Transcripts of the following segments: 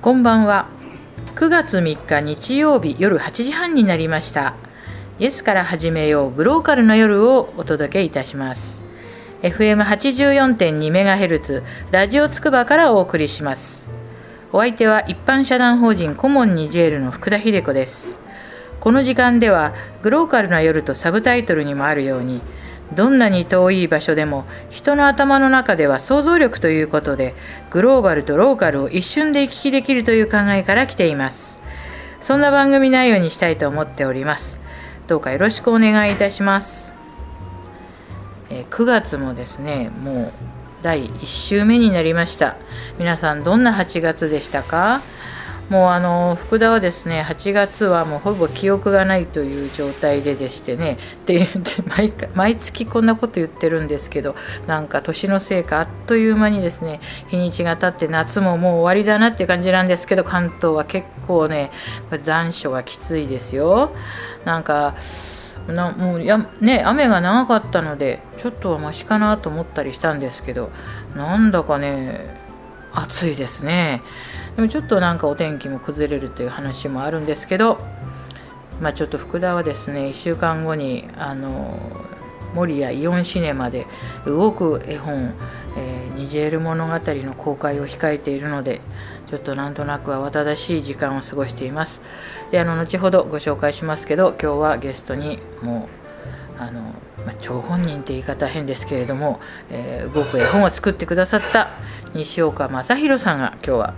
こんばんは。9月3日日曜日夜8時半になりました。イエスから始めようグローカルな夜をお届けいたします。FM84.2MHz ラジオつくばからお送りします。お相手は一般社団法人コモンニジェールの福田秀子です。この時間ではグローカルな夜とサブタイトルにもあるようにどんなに遠い場所でも人の頭の中では想像力ということでグローバルとローカルを一瞬で行き来できるという考えから来ています。そんな番組内容にしたいと思っております。どうかよろしくお願いいたします。え9月もですねもう第1週目になりました。皆さんどんな8月でしたか？もうあの福田はですね8月はもうほぼ記憶がないという状態ででしてね。で毎毎月こんなこと言ってるんですけどなんか年のせいかあっという間にですね日にちが経って夏ももう終わりだなって感じなんですけど関東は結構ね残暑がきついですよ。なんかなもうや、ね、雨が長かったのでちょっとはマシかなと思ったりしたんですけどなんだかね暑いですね。でもちょっとなんかお天気も崩れるという話もあるんですけどまあちょっと福田はですね1週間後にあの守谷イオンシネマで動く絵本、えー、ニジェール物語の公開を控えているのでちょっとなんとなく慌ただしい時間を過ごしています。であの後ほどご紹介しますけど今日はゲストにもうあの、まあ、張本人って言い方変ですけれども、えー、動く絵本を作ってくださった西岡正弘さんが今日は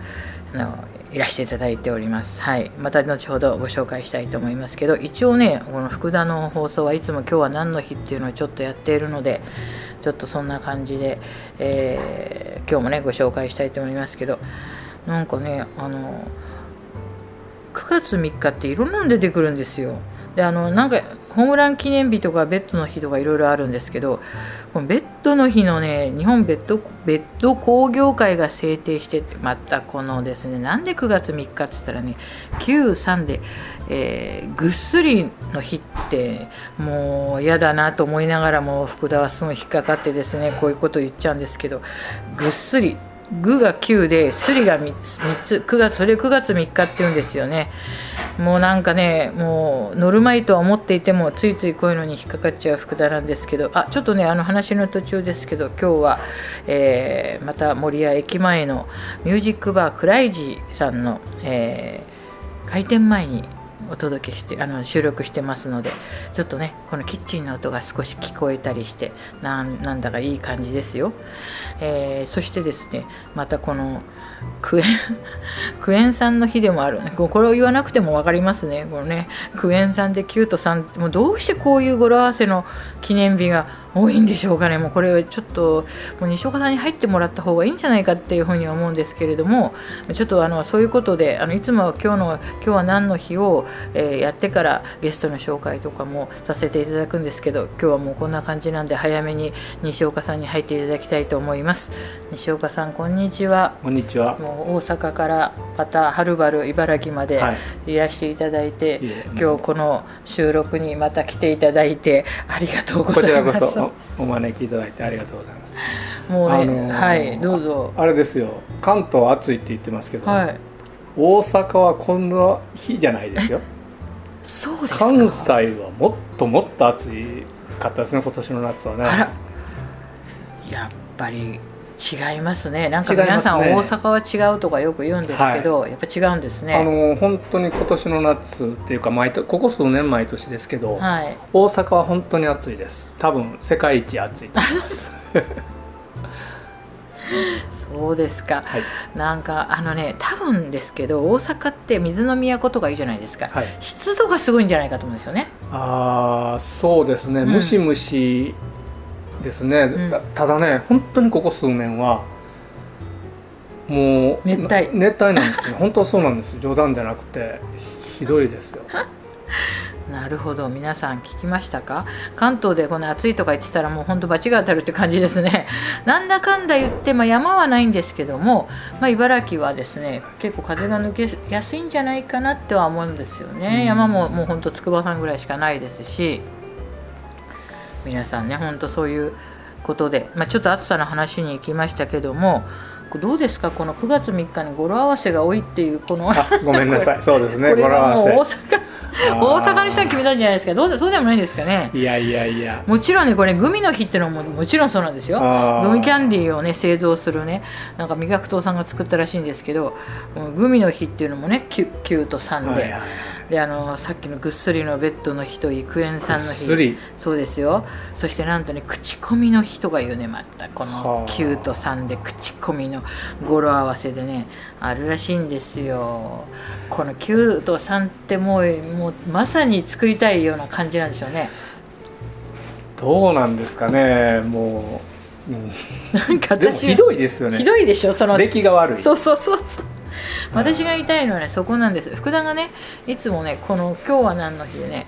のいらしていただいております。はい、また後ほどご紹介したいと思いますけど、一応ね、この福田の放送はいつも今日は何の日っていうのをちょっとやっているので、ちょっとそんな感じで、えー、今日もね、ご紹介したいと思いますけど、なんかね、あの、9月3日っていろんなの出てくるんですよ。であのなんかホームラン記念日とかベッドの日とかいろいろあるんですけどこのベッドの日のね日本ベッドベッド工業会が制定しててまたこのですねなんで9月3日っつったらね93で、えー、ぐっすりの日ってもう嫌だなと思いながらも福田はすごい引っかかってですねこういうこと言っちゃうんですけどぐっすり具が9で、すりが 3, つ、9月、それ9月3日って言うんですよね。もうなんかね、もう乗るまいとは思っていても、ついついこういうのに引っかかっちゃう福田なんですけど、あちょっとね、あの話の途中ですけど、今日は、えー、また守谷駅前のミュージックバークライジーさんの、えー、開店前にお届けしてあの収録してますのでちょっとねこのキッチンの音が少し聞こえたりしてなんだかいい感じですよ、えー、そしてですねまたこのクエンクエン酸の日でもあるこれを言わなくても分かりますね。このねクエン酸で9と3もうどうしてこういう語呂合わせの記念日が多いんでしょうかね。もうこれちょっともう西岡さんに入ってもらった方がいいんじゃないかっていうふうに思うんですけれどもちょっとあのそういうことであのいつも今日の今日は何の日を、えー、やってからゲストの紹介とかもさせていただくんですけど今日はもうこんな感じなんで早めに西岡さんに入っていただきたいと思います。西岡さんこんにちは。こんにちは。もう大阪からまたはるばる茨城までい。らしていただいて、はい、今日この収録にまた来ていただいてありがとうございますお招きいただいてありがとうございます。もうね、あのー、はいどうぞ。あれですよ。関東暑いって言ってますけど、はい、大阪はこんな日じゃないですよ。そうです関西はもっともっと暑いかったですね今年の夏はね。やっぱり違いますね。なんか皆さん、大阪は違うとかよく言うんですけど、はい、やっぱ違うんですね。あの本当に今年の夏っていうか毎ここ数年毎年ですけど、はい、大阪は本当に暑いです。多分世界一暑いと思います。そうですか、はい、なんかあのね多分ですけど大阪って水の都とかいいじゃないですか、はい、湿度がすごいんじゃないかと思うんですよね。ああそうですね、うん、ムシムシですね、うん、ただね本当にここ数年はもう熱帯。熱帯なんですよ。本当そうなんです冗談じゃなくてひどいですよ。なるほど。皆さん聞きましたか？関東でこの暑いとか言ってたらもう本当罰が当たるって感じですね。なんだかんだ言って、まあ、山はないんですけども、まあ、茨城はですね結構風が抜けやすいんじゃないかなっては思うんですよね、山ももう本当筑波山ぐらいしかないですし皆さんねほんとそういうことで、まあ、ちょっと暑さの話に行きましたけどもどうですか？この9月3日に語呂合わせが多いっていうこのごめんなさい。そうですね。語呂合わせ。大阪大阪の人が決めたんじゃないですか？どうそうでもないんですかね？いやいやいや。もちろんねこれグミの日っていうのももちろんそうなんですよ。グミキャンディーをね製造するねなんか味覚糖さんが作ったらしいんですけどグミの日っていうのもね 9, 9と3で。はいはいであのさっきのぐっすりのベッドの日といいクエン酸の日そうですよ。そしてなんとね口コミの日とかいうねまた。この9と3で口コミの語呂合わせでねあるらしいんですよ。この9と3ってもうもうまさに作りたいような感じなんでしょうね。どうなんですかね。もう、うん、なんか私ひどいですよね。ひどいでしょその。出来が悪い。そうそうそうそう 私が言いたいのはねそこなんです。福田がねいつもねこの「今日は何の日」でね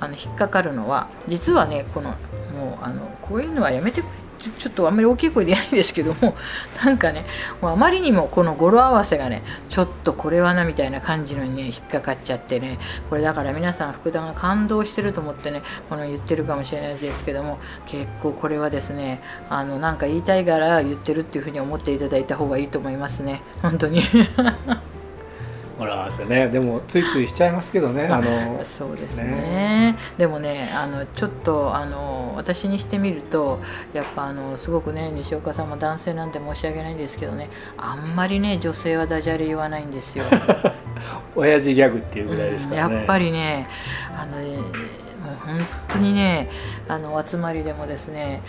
あの引っかかるのは実はねこのもうあのこういうのはやめてくれ。ちょっとあんまり大きい声で言えないんですけども なんかねもうあまりにもこの語呂合わせがねちょっとこれはなみたいな感じのにね引っかかっちゃってねこれだから皆さん福田が感動してると思ってねこの言ってるかもしれないですけども結構これはですねあのなんか言いたいから言ってるっていうふうに思っていただいた方がいいと思いますね。本当に。ほらね。でもついついしちゃいますけどね。あのそうですね、ね、でもねあのちょっとあの私にしてみるとやっぱあのすごくね西岡さんも男性なんて申し訳ないんですけどねあんまりね女性はダジャレ言わないんですよ。親父ギャグっていうぐらいですからね、うん、やっぱりねあのもう本当にねあの集まりでもですね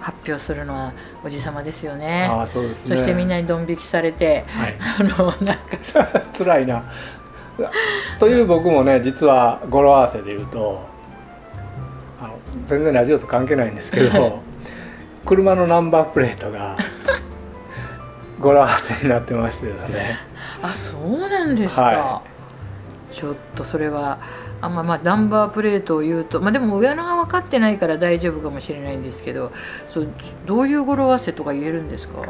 発表するのはおじ様ですよね。あそうです、ね、そしてみんなにドン引きされて、はい、あのなんか 辛いな。という僕もね実は語呂合わせで言うとあの全然ラジオと関係ないんですけど 車のナンバープレートが語呂合わせになってましてですね。あそうなんですか。はい、ちょっとそれは。あまあまあナンバープレートを言うと、まあ、でも親のが分かってないから大丈夫かもしれないんですけどそうどういう語呂合わせとか言えるんですか？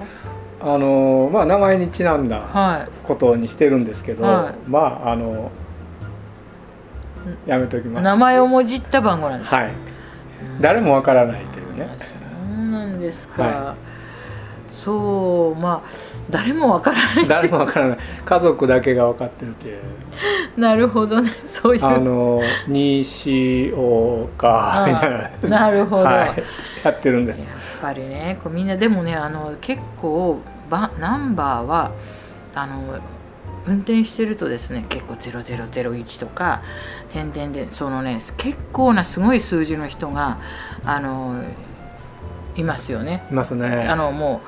あのまあ名前にちなんだことにしてるんですけど、はい、まああのやめときます。名前をもじった番号なんですはい、誰もわからないというね。そうなんですか、はい、そうまあ誰もわからない誰もわからない。家族だけが分かってるっていう。なるほどね。そういう。あの西岡みたいな。なるほど、はい、やってるんですぱりねこうみんなでもねあの結構バナンバーはあの運転してるとですね結構0001とか点々でそのね結構なすごい数字の人があのいますよね。いますね。あのも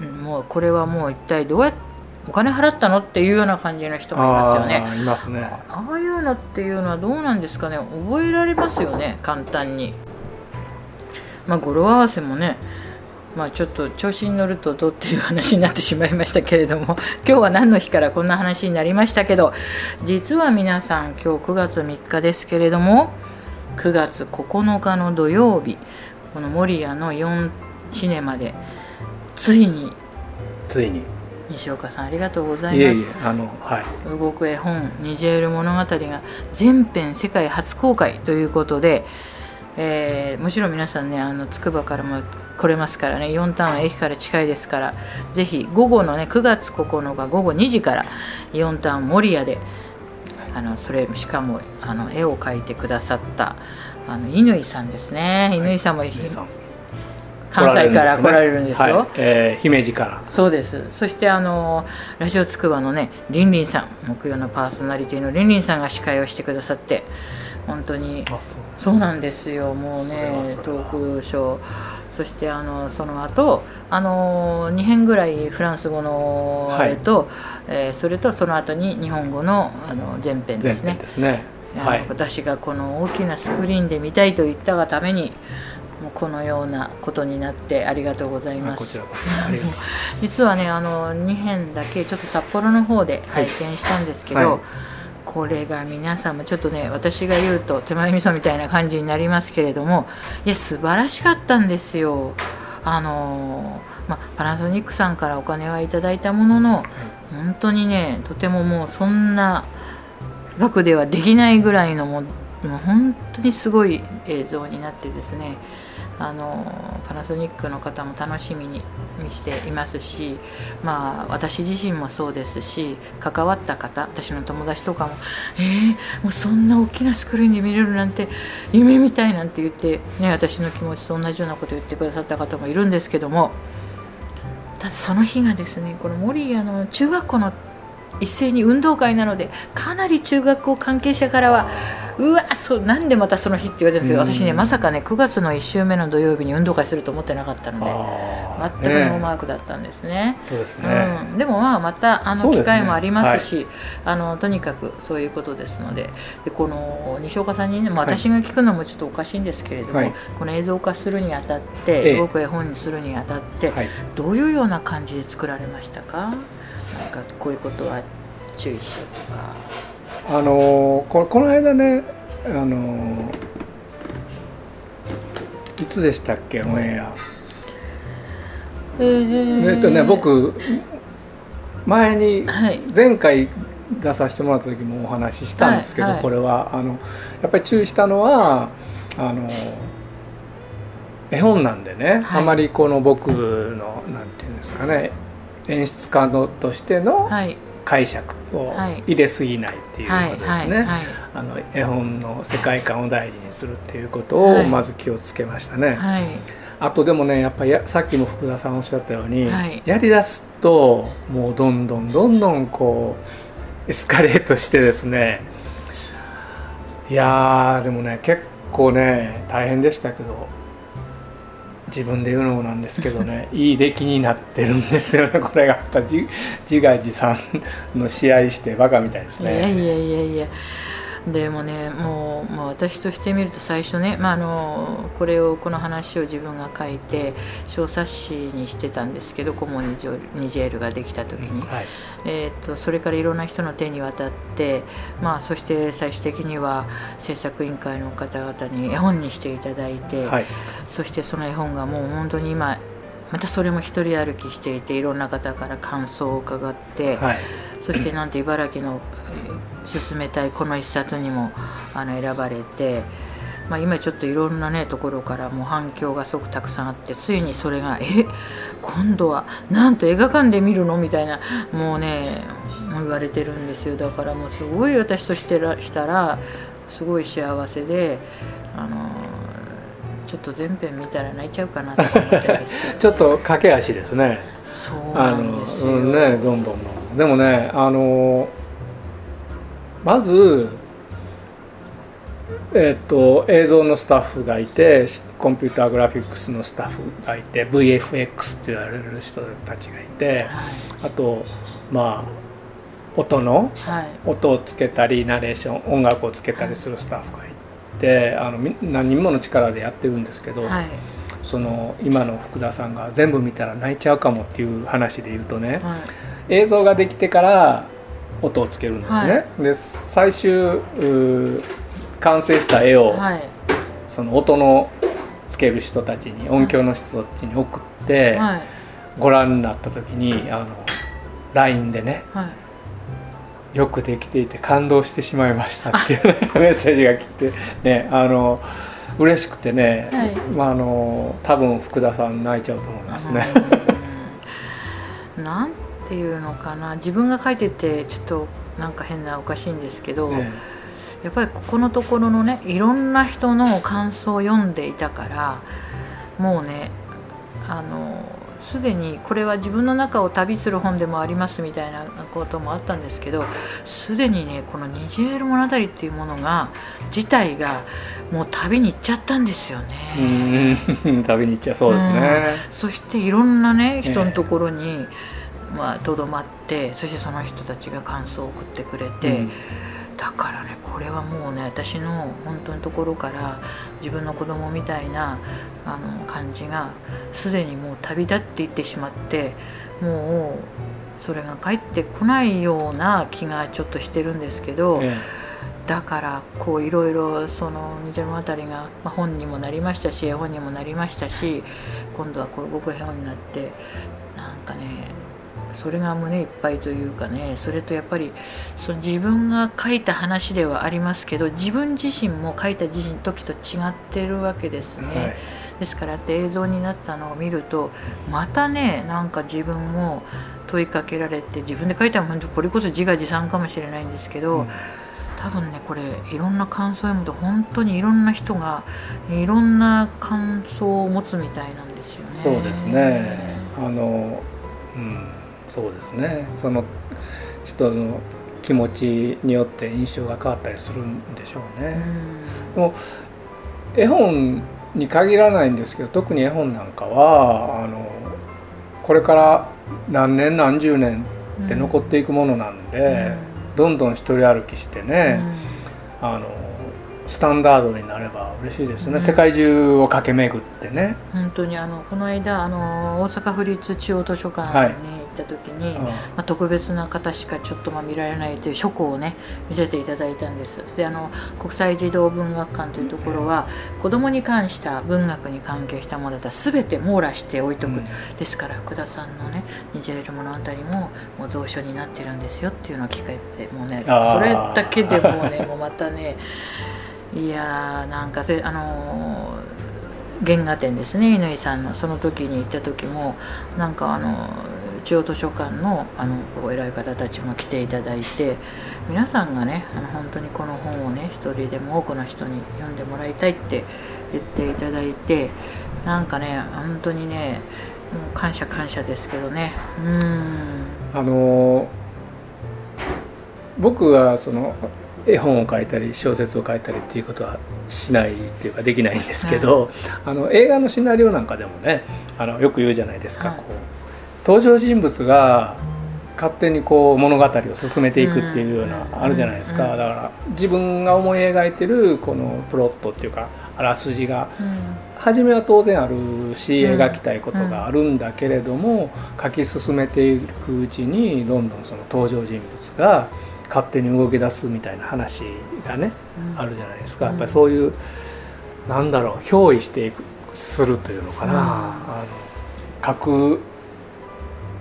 うもうこれはもう一体どうやってお金払ったのっていうような感じの人もいますよね。いますね。ああいうのっていうのはどうなんですかね。覚えられますよね、簡単に。まあ語呂合わせもね、まあちょっと調子に乗るとどうっていう話になってしまいましたけれども、今日は何の日からこんな話になりましたけど、実は皆さん今日9月3日ですけれども、9月9日の土曜日、この守谷の4シネマでついについに。西岡さんありがとうございます。あの、はい、動く絵本「ニジェール物語」が全編世界初公開ということで、えー、もちろん皆さんねあの筑波からも来れますからね4ターンは駅から近いですからぜひ午後のね9月9日午後2時から4ターン守谷であのそれしかもあの絵を描いてくださったあの乾さんですね乾さんも、はい、関西から来られるんですよ。はい、えー、姫路から。そうです。そしてあのラジオつくばのねりんりんさん木曜のパーソナリティのりんりんさんが司会をしてくださって。本当に。そう。なんですよ。もうねトークショー。そしてあのその後あの2編ぐらいフランス語のあれと、はい、えー、それとその後に日本語のあの前編ですね。ですね。はい、私がこの大きなスクリーンで見たいと言ったがためにもうこのようなことになってありがとうございます。実はねあの2編だけちょっと札幌の方で拝見したんですけど、はいはい、これが皆さんもちょっとね私が言うと手前味噌みたいな感じになりますけれどもいや素晴らしかったんですよ。あのまパナソニックさんからお金はいただいたものの、本当にねとてももうそんな額ではできないぐらいのもう本当にすごい映像になってですねあのパナソニックの方も楽しみにしていますし、まあ、私自身もそうですし関わった方私の友達とかも「えー、もうそんな大きなスクリーンで見れるなんて夢みたい」なんて言って、ね、私の気持ちと同じようなことを言ってくださった方もいるんですけどもただその日がですねこの森あの中学校の一斉に運動会なのでかなり中学校関係者からはうわそうなんでまたその日って言われたんですけど、私ねまさかね9月の1週目の土曜日に運動会すると思ってなかったので全くノーマークだったんですね。そうですね、うん、でもまあまたあの機会もありますし、ねはい、あのとにかくそういうことですのででこの西岡さんにね、まあ、私が聞くのもちょっとおかしいんですけれども、はい、この映像化するにあたって動く絵本にするにあたって、どういうような感じで作られましたか？なんかこういうことは注意しようとか。あのここの間ねあのいつでしたっけ？オンエア。えっとね僕前に前回出させてもらった時もお話ししたんですけど、はいはい、これは。あのやっぱり注意したのはあの絵本なんでね、はい、あまりこの僕のなんていうんですかね演出家のとしての解釈を入れすぎないっていうことですね。あの絵本の世界観を大事にするっていうことをまず気をつけましたね。はい、あとでもねやっぱりさっきも福田さんおっしゃったように、はい、やりだすともうどんどんどんどんこうエスカレートしてですね。いやでもね結構ね大変でしたけど自分で言うのもなんですけどね。いい出来になってるんですよね。これがまた自画自賛の試合してバカみたいですね。いやいやいやいや。でもねもう、まあ、私としてみると最初ね、まあ、あのこれをこの話を自分が書いて小冊子にしてたんですけどコモンニジェールができた時に、はい、えーと、それからいろんな人の手に渡って、まあ、そして最終的には制作委員会の方々に絵本にしていただいて、はい、そしてその絵本がもう本当に今またそれも一人歩きしていていろんな方から感想を伺って、はい、そしてなんて茨城の進めたいこの一冊にもあの選ばれて、まあ、今ちょっといろんなねところからも反響がすごくたくさんあってついにそれが「え今度はなんと映画館で見るの?」みたいなもうね言われてるんですよ。だからもうすごい私としてらしたらすごい幸せであのちょっと全編見たら泣いちゃうかなと思って ちょっと駆け足ですね。そうなんですよ、うん、ねどんどんどんでもねあのまず、えっと、映像のスタッフがいてコンピューターグラフィックスのスタッフがいて VFX って言われる人たちがいて、はい、あとまあ音の、はい、音をつけたりナレーション音楽をつけたりするスタッフがいて、はい、あの何人もの力でやってるんですけど、その今の福田さんが全部見たら泣いちゃうかもっていう話で言うとね、映像ができてから音をつけるんですね、はい、で最終完成した絵を、はい、その音のつける人たちに音響の人たちに送って、はい、ご覧になった時にあの LINE でね、よくできていて感動してしまいましたっていう、ね、メッセージが来てねあの嬉しくてね、はい、まあ、あの多分福田さん泣いちゃうと思いますね。なんていうのかな。自分が書いててちょっとなんか変なおかしいんですけど、やっぱりここのところのねいろんな人の感想を読んでいたからもうねあのすでにこれは自分の中を旅する本でもありますみたいなこともあったんですけどすでにねこの「ニジェール物語」っていうものが自体がもう旅に行っちゃったんですよね。旅に行っちゃそうですね、うん、そしていろんなね人のところに、えーまあとどまってそしてその人たちが感想を送ってくれて、うん、だからねこれはもうね私の本当のところから自分の子供みたいなあの感じがすでにもう旅立っていってしまってもうそれが帰ってこないような気がちょっとしてるんですけど。ええだからこういろいろその「虹のあたりが」まあ、本にもなりましたし絵本にもなりましたし今度はこう動く絵本になってなんかねそれが胸いっぱいというかねそれとやっぱりその自分が書いた話ではありますけど自分自身も書いた自身時と違ってるわけですね。はい、ですからって映像になったのを見るとまたねなんか自分も問いかけられて自分で書いたらこれこそ自画自賛かもしれないんですけど、うん、多分ねこれいろんな感想を読むと本当にいろんな人がいろんな感想を持つみたいなんですよね。そうですねあの、うん、そうですね。その人の気持ちによって印象が変わったりするんでしょうね。うん、も絵本に限らないんですけど特に絵本なんかはあのこれから何年何十年って残っていくものなんで、うん、どんどん一人歩きしてね、うん、あのスタンダードになれば嬉しいですね、うん、世界中を駆け巡ってね。本当にあのこの間あの大阪府立中央図書館に、はいった時に、まあ、特別な方しかちょっとまあ見られないという書庫をね見せていただいたんです。であの国際児童文学館というところは子どもに関した文学に関係したものだったら全て網羅して置いとく、うん、ですから福田さんのね「虹色物語も」もう蔵書になってるんですよっていうのを聞かれてもうねそれだけでもうねもうまたね いやーなんかあのー、原画展ですね乾さんの。その時に行った時もなんかあの中央図書館のあのお偉い方たちも来ていただいて皆さんがねあの本当にこの本をね一人でも多くの人に読んでもらいたいって言っていただいてなんかね本当にねもう感謝感謝ですけどね。うん。あの僕はその絵本を書いたり小説を書いたりっていうことはしないっていうかできないんですけど、はい、あの映画のシナリオなんかでもねあのよく言うじゃないですか、はい、こう登場人物が勝手にこう物語を進めていくっていうようなあるじゃないですか。だから自分が思い描いてるこのプロットっていうかあらすじが初めは当然あるし描きたいことがあるんだけれども書き進めていくうちにどんどんその登場人物が勝手に動き出すみたいな話がねあるじゃないですか。やっぱりそういうなんだろう憑依していくするというのかな。あの書く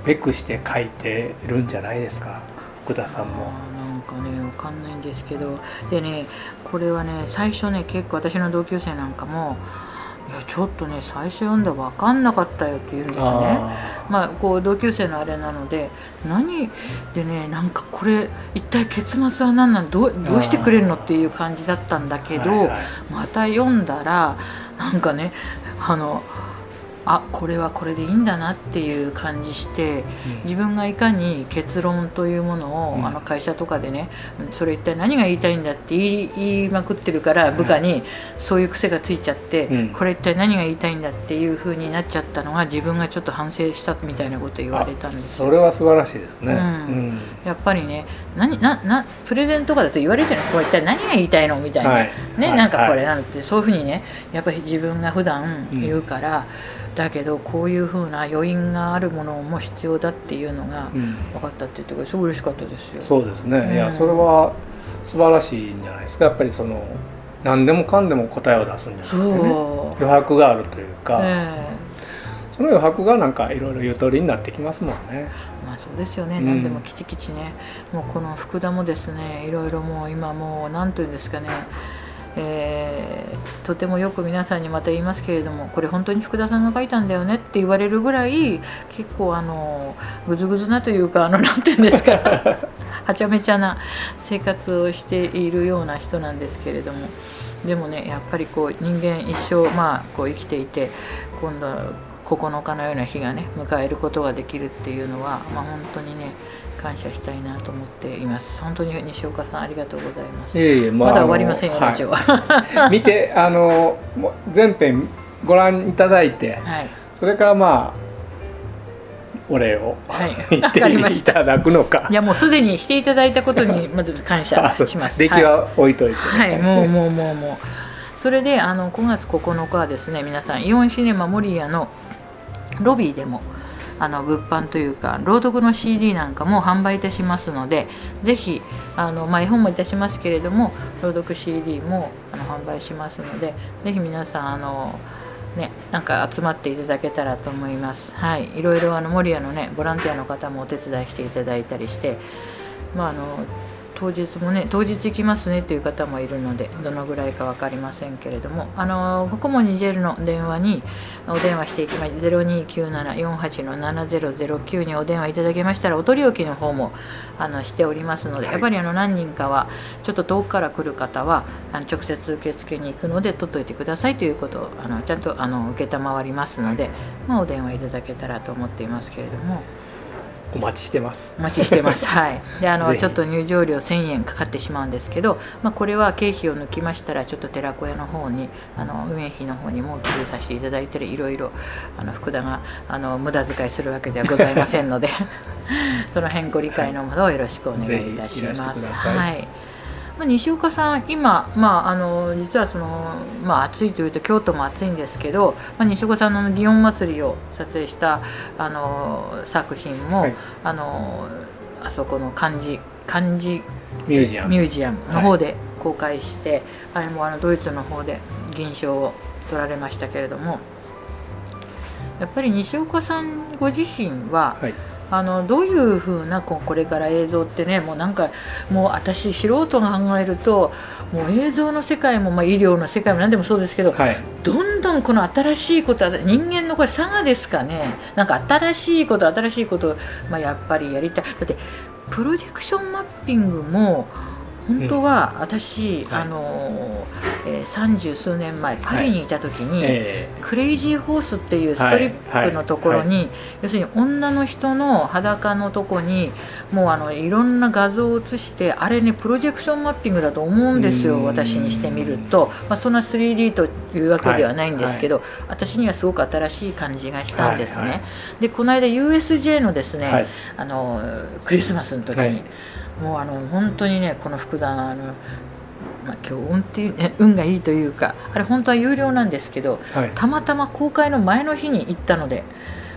べくして書いてるんじゃないですか？福田さんも。なんかね分かんないんですけど。でねこれはね最初ね結構私の同級生なんかも「いやちょっとね最初読んだ分かんなかったよ」って言うんですね。まあこう同級生のあれなので何？でねなんかこれ一体結末は何なんどうどうしてくれるのっていう感じだったんだけど、はいはい、また読んだらなんかねあのあこれはこれでいいんだなっていう感じして、自分がいかに結論というものを、あの会社とかでねそれ一体何が言いたいんだって言い言いまくってるから部下にそういう癖がついちゃって、これ一体何が言いたいんだっていうふうになっちゃったのが自分がちょっと反省したみたいなこと言われたんですそれは素晴らしいですね、うん。やっぱりね何ななプレゼンとかだと言われてるんですこれ一体何が言いたいの？みたいな、はい、ね、はい、なんかこれなんて、そういうふうにねやっぱり自分が普段言うから、だけどこういうふうな余韻があるものも必要だっていうのが分かったって言ってくれす。ごい嬉しかったですよ。そうですね、うん、いやそれは素晴らしいんじゃないですか。やっぱりその何でもかんでも答えを出すんじゃなくて、ね、余白があるというか、えー、その余白がなんかいろいろゆとりになってきますもんね。まあそうですよね、うん、何でもきちきちね。もうこの福田もですねいろいろもう今もう何というんですかねえー、とてもよく皆さんにまた言いますけれどもこれ本当に福田さんが書いたんだよねって言われるぐらい結構あのぐずぐずなというかあのなんていうんですか はちゃめちゃな生活をしているような人なんですけれども。でもねやっぱりこう人間一生まあこう生きていて今度9日のような日がね迎えることができるっていうのは、まあ、本当にね感謝したいなと思っています。本当に西岡さんありがとうございます。いえいえ、まあ、まだ終わりませんよ、ラジオは 見てあの全編ご覧いただいて、はい、それからまあお礼を、はい、言っていただくのか。いやもうすでにしていただいたことにまず感謝します。出来は置いといて、はい、はい、もうもうもうもう。それであの5月9日はですね皆さんイオンシネマ守谷のロビーでもあの物販というか朗読の CD なんかも販売いたしますのでぜひあの、まあ、絵本もいたしますけれども朗読 CD もあの販売しますのでぜひ皆さんあのね、なんか集まっていただけたらと思います。はい、いろいろあの守谷のねボランティアの方もお手伝いしていただいたりして、まああの当日もね当日行きますねという方もいるのでどのぐらいか分かりませんけれどもあのここもニジェールの電話にお電話していきま029748-7009にお電話いただけましたらお取り置きの方もあのしておりますので、やっぱりあの何人かはちょっと遠くから来る方はあの直接受付に行くので取っといてくださいということをあのちゃんとあの承りますので、まあ、お電話いただけたらと思っていますけれども。お待ちしてます。お待ちしてます。はい。であのちょっと入場料1000円かかってしまうんですけど、まあ、これは経費を抜きましたらちょっと寺子屋の方にあの運営費の方にも寄付させていただいたりいろいろあの福田があの無駄遣いするわけではございませんので その辺ご理解のほどよろしくお願いいたします。はいまあ、西岡さん、今、まあ、あの実はその、まあ、暑いというと京都も暑いんですけど、まあ、西岡さんの祇園祭りを撮影したあの作品も、はい、あのあそこの漢字漢字ミュージアム。ミュージアムの方で公開して、はい、あれもあのドイツの方で銀賞を取られましたけれどもやっぱり西岡さんご自身は、はいあのどういうふうなこれから映像ってねもうなんかもう私素人が考えるともう映像の世界も、まあ、医療の世界も何でもそうですけど、はい、どんどんこの新しいこと人間のこれ差がですかね。なんか新しいこと新しいこと、まあ、やっぱりやりたい。だってプロジェクションマッピングも本当は私、うん、あの三、えー、十数年前パリにいた時に、はいえ。ー、クレイジーホースっていうストリップのところに、はい。はい、要するに女の人の裸のとこにもうあのいろんな画像を写してあれねプロジェクションマッピングだと思うんですよ私にしてみると、まあ、そんな 3D というわけではないんですけど、私にはすごく新しい感じがしたんですね。でこの間 USJ のですね、あのクリスマスの時に、もうあの本当にねこの福田あの、まあ、今日運っていう、ね、運がいいというかあれ本当は有料なんですけど、はい、たまたま公開の前の日に行ったので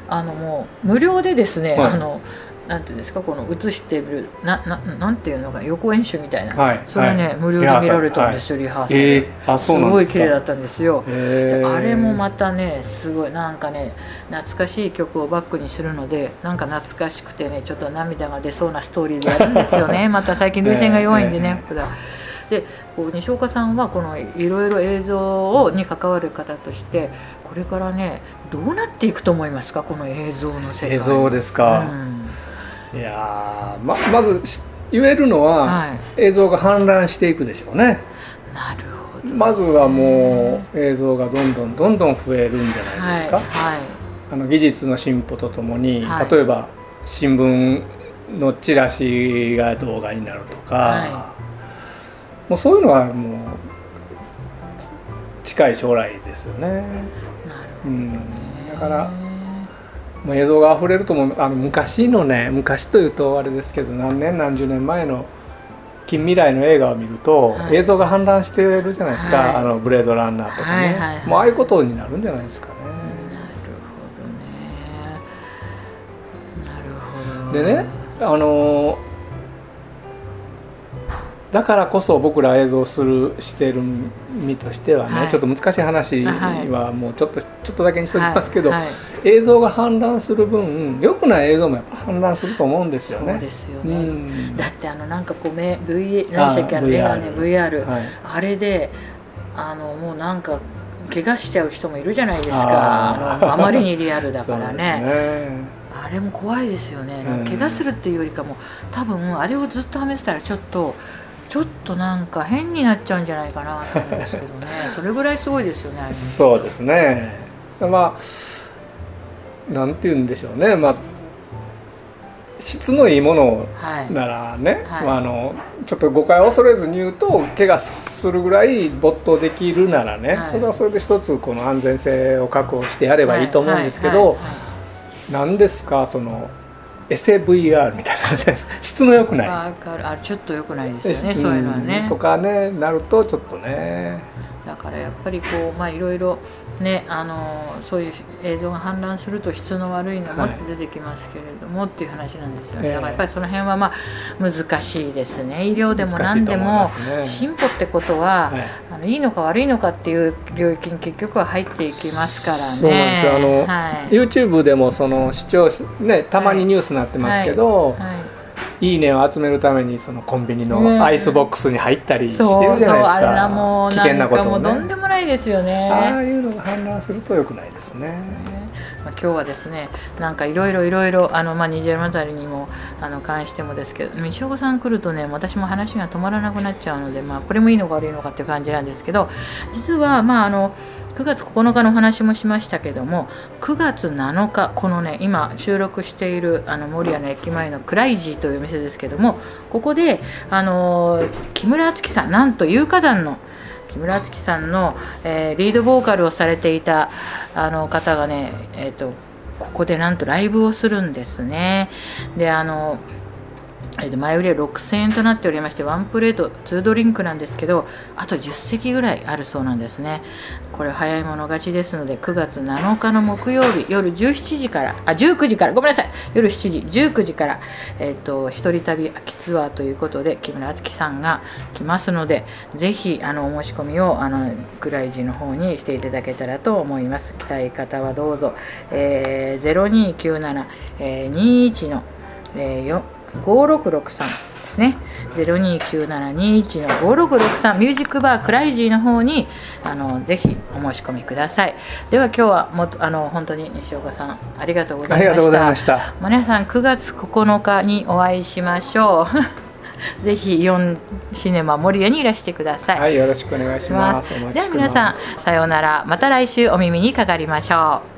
あのもう無料でですね、はい、あのなんていうんですかこの映してるなななんていうのか予行演習みたいな、はい、それね、はい、無料で見られたんですよ、リハーサル、えー、あすごい綺麗だったんですよ、えー、あれもまたねすごいなんかね懐かしい曲をバックにするのでなんか懐かしくてねちょっと涙が出そうなストーリーでやるんですよね。また最近涙腺が弱いんでね、えー、でこう西岡さんはこのいろいろ映像に関わる方としてこれからねどうなっていくと思いますか？この映像の世界。映像ですか、うんいやままず言えるのは、はい、映像が氾濫していくでしょうね。なるほど、まずはもう映像がどんどんどんどん増えるんじゃないですか。はい、はい、あの技術の進歩とともに、はい、例えば新聞のチラシが動画になるとか、もうそういうのはもう近い将来ですよね。なるほど、ね、うん、だからもう映像が溢れると思うあの昔のね昔というとあれですけど何年何十年前の近未来の映画を見ると、はい、映像が氾濫してるじゃないですか、はい、あのブレードランナーとかね、はいはいはい、もうああいうことになるんじゃないですかね。なるほどね。でねあのだからこそ僕ら映像するしてる身としてはね、はい、ちょっと難しい話はもうちょっとちょっとだけにしておきますけど、はい。はい、映像が氾濫する分良くない映像もやっぱ氾濫すると思うんですよね。そうですよね、うん、だってあのなんかこう目 V 何でしたっけ？あの VR, VR、あれであのもうなんか怪我しちゃう人もいるじゃないですか。あのあまりにリアルだからね。あれも怖いですよね。怪我するっていうよりかも多分あれをずっとはめてたらちょっと。ちょっとなんか変になっちゃうんじゃないかなと思うんですけどね。それぐらいすごいですよねそうですね。まあなんて言うんでしょうね。まあ質のいいものならね、はい。はい、まあ、あのちょっと誤解を恐れずに言うと怪我するぐらい没頭できるならね、はい、それはそれで一つこの安全性を確保してやればいいと思うんですけど何ですかそのエセ VR みたいな感じです。質の良くない。ああちょっと良くないですよねそういうのはね。とかねなるとちょっとね。だからやっぱりこうまあいろいろねあのそういう映像が氾濫すると質の悪いのもって出てきますけれども、はい、っていう話なんですよね、だからやっぱりその辺はまあ難しいですね。医療でも何でも進歩ってことは、はい、あのいいのか悪いのかっていう領域に結局は入っていきますからね。そうなんですよ。あの、はい、YouTube でもその視聴ねたまにニュースになってますけど、はい。いいねを集めるためにそのコンビニうん。のアイスボックスに入ったりしてるそうそうじゃないですか、あれはもう危険なことをね。うどんでもないですよね。氾濫すると良くないですね。まあ、今日はですねなんかいろいろいろいろあのまあ虹山渡りにもあの関してもですけど道岡さん来るとね私も話が止まらなくなっちゃうのでまあこれもいいのか悪いのかって感じなんですけど実はまああの9月9日のお話もしましたけども9月7日このね今収録しているあの守谷の駅前のクライジーというお店ですけどもここであの木村敦樹さんなんと有価団の木村敦さんの、えーリードボーカルをされていたあの方がね、えー、とここでなんとライブをするんですね。であのえーと前売りは6000円となっておりましてワンプレート2ドリンクなんですけどあと10席ぐらいあるそうなんですね。これ早い者勝ちですので9月7日の木曜日夜17時からあ19時からごめんなさい。夜7時19時から、えー、と一人旅秋ツアーということで木村敦樹さんが来ますのでぜひあのお申し込みをあのグライジの方にしていただけたらと思います。来たい方はどうぞ、えー、0297、えー、21の、えー、よ5663ですね。029721の5663ミュージックバークライジーの方にあのぜひお申し込みください。では今日はもあの本当に西岡さんありがとうございました。ありがとうございました。皆さん9月9日にお会いしましょう。ぜひイオンシネマ守谷にいらしてください、はい、よろしくお願いします。お待ちでは皆さんますさようなら。また来週お耳にかかりましょう